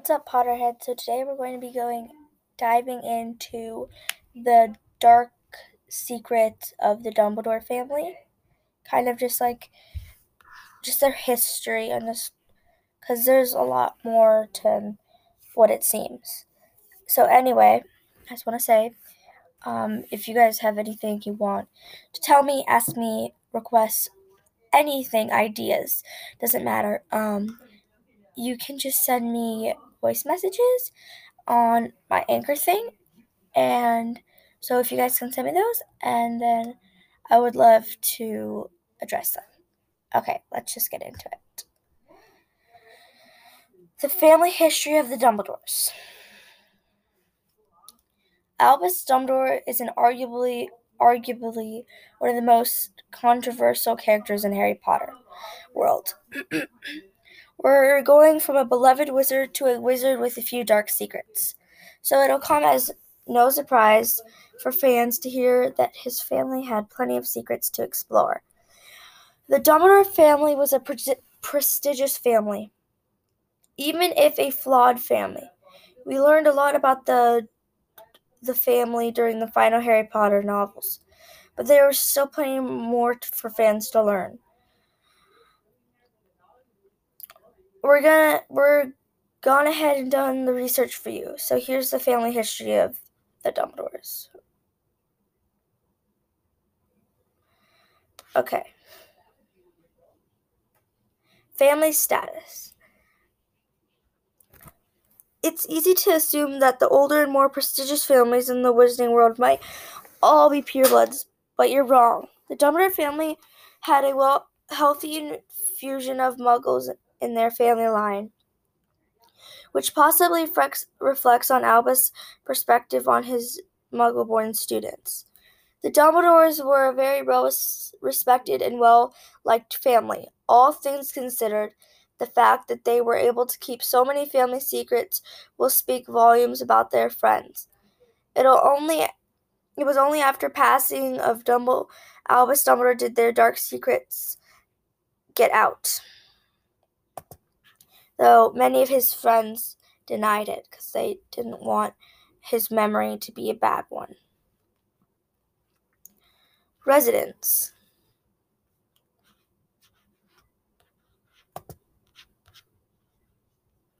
What's up, Potterhead? So today we're going to be going diving into the dark secrets of the Dumbledore family, kind of just like just their history and this, because there's a lot more to what it seems. So anyway, I just want to say, um, if you guys have anything you want to tell me, ask me, request anything, ideas, doesn't matter. Um, you can just send me voice messages on my anchor thing. And so if you guys can send me those, and then I would love to address them. Okay, let's just get into it. The family history of the Dumbledores. Albus Dumbledore is an arguably arguably one of the most controversial characters in Harry Potter world. We're going from a beloved wizard to a wizard with a few dark secrets. So it'll come as no surprise for fans to hear that his family had plenty of secrets to explore. The Dumbledore family was a pre- prestigious family, even if a flawed family. We learned a lot about the the family during the final Harry Potter novels, but there was still plenty more for fans to learn. We're gonna we're gone ahead and done the research for you. So here's the family history of the Dumbledores. Okay. Family status. It's easy to assume that the older and more prestigious families in the wizarding world might all be purebloods, but you're wrong. The Dumbledore family had a well healthy infusion of muggles in their family line, which possibly reflects on Albus' perspective on his muggle born students. The Dumbledores were a very well respected and well liked family. All things considered, the fact that they were able to keep so many family secrets will speak volumes about their friends. It'll only it was only after passing of Dumble Albus Dumbledore did their dark secrets get out though many of his friends denied it because they didn't want his memory to be a bad one. Residence.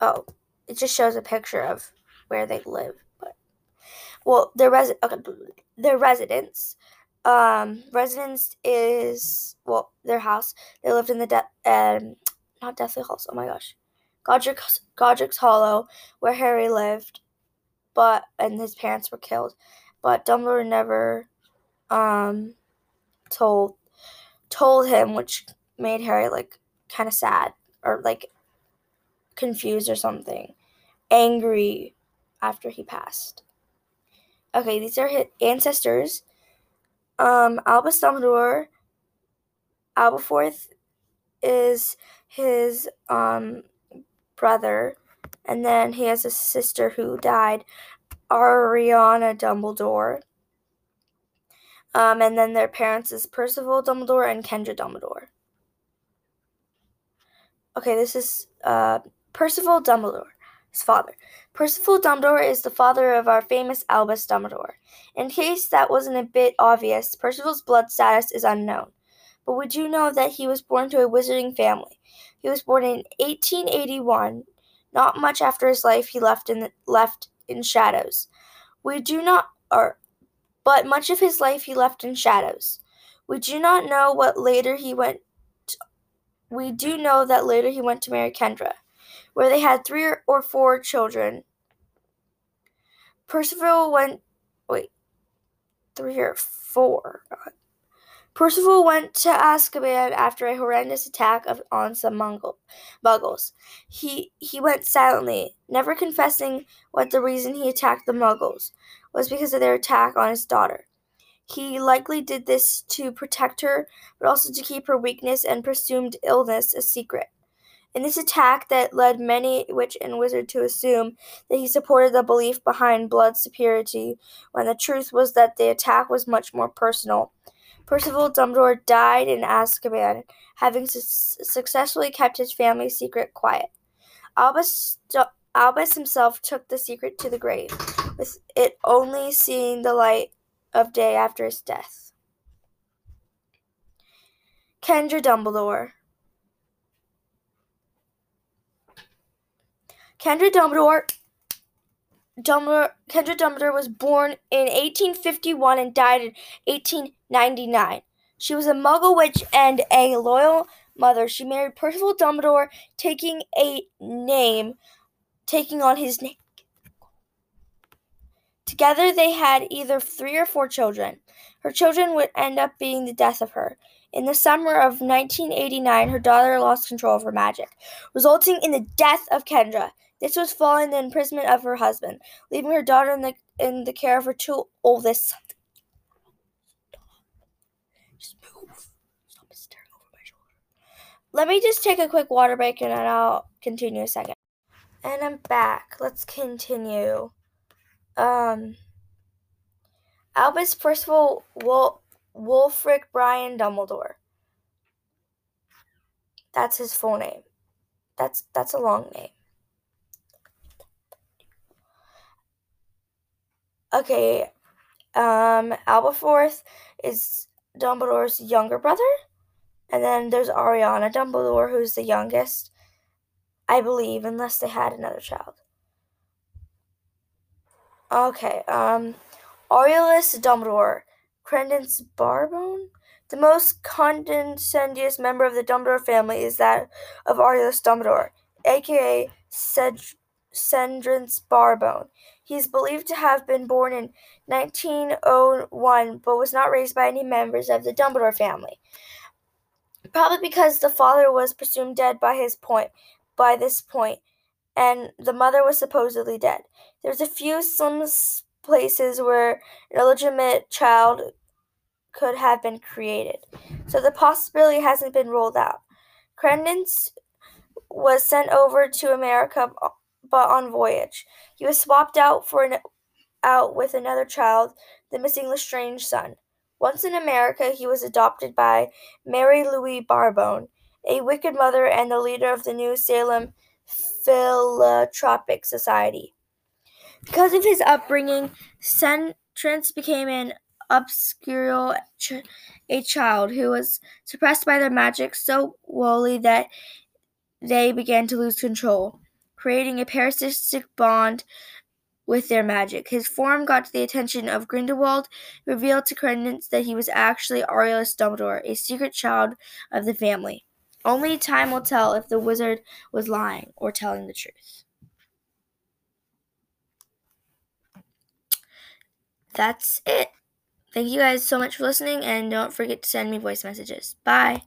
Oh, it just shows a picture of where they live, but well, their resi- okay, their residence. Um, residence is well, their house. They lived in the de- um, not Deathly Hallows. Oh my gosh, Godric's, Godric's Hollow, where Harry lived, but and his parents were killed. But Dumbledore never um, told told him, which made Harry like kind of sad or like confused or something, angry after he passed. Okay, these are his ancestors. Um, Albus Dumbledore, Aberforth is his um brother, and then he has a sister who died, Ariana Dumbledore. Um, and then their parents is Percival Dumbledore and Kendra Dumbledore. Okay, this is uh, Percival Dumbledore, his father. Percival Dumbledore is the father of our famous Albus Dumbledore. In case that wasn't a bit obvious, Percival's blood status is unknown. But would you know that he was born to a wizarding family? He was born in 1881. Not much after his life, he left in the, left in shadows. We do not, or, but much of his life he left in shadows. We do not know what later he went. we do know that later he went to marry Kendra, where they had three or four children. Percival went. Wait, three or four. Percival went to Azkaban after a horrendous attack of, on some Mongol, muggles. He, he went silently, never confessing what the reason he attacked the muggles was because of their attack on his daughter. He likely did this to protect her, but also to keep her weakness and presumed illness a secret. In this attack that led many witch and wizard to assume that he supported the belief behind blood superiority, when the truth was that the attack was much more personal Percival Dumbledore died in Azkaban, having su- successfully kept his family secret quiet. Albus, Albus himself took the secret to the grave, with it only seeing the light of day after his death. Kendra Dumbledore. Kendra Dumbledore Dumbledore, Kendra Dumbledore was born in 1851 and died in 1899. She was a muggle witch and a loyal mother. She married Percival Dumbledore, taking a name, taking on his name. Together they had either three or four children. Her children would end up being the death of her. In the summer of 1989, her daughter lost control of her magic, resulting in the death of Kendra. This was following the imprisonment of her husband, leaving her daughter in the in the care of her two oldest sons. Let me just take a quick water break and then I'll continue a second. And I'm back. Let's continue. Um Albus Percival Wol- Wulfric Brian Dumbledore. That's his full name. That's that's a long name. Okay, um, Aberforth is Dumbledore's younger brother, and then there's Ariana Dumbledore, who's the youngest, I believe, unless they had another child. Okay, um, Aurelius Dumbledore, Credence Barebone. The most condescendious member of the Dumbledore family is that of Aurelius Dumbledore, aka Ced- Barebone. He is believed to have been born in 1901 but was not raised by any members of the Dumbledore family. Probably because the father was presumed dead by his point by this point and the mother was supposedly dead. There's a few slim places where an illegitimate child could have been created. So the possibility hasn't been ruled out. Credence was sent over to America but on voyage. He was swapped out for an out with another child, the missing Lestrange son. Once in America, he was adopted by Mary Louise Barebone, a wicked mother and the leader of the New Salem Philanthropic Society. Because of his upbringing, Credence became an obscure ch- a child who was suppressed by their magic so wholly that they began to lose control creating a parasitic bond with their magic. His form got to the attention of Grindelwald, revealed to Credence that he was actually Aurelius Dumbledore, a secret child of the family. Only time will tell if the wizard was lying or telling the truth. That's it. Thank you guys so much for listening, and don't forget to send me voice messages. Bye.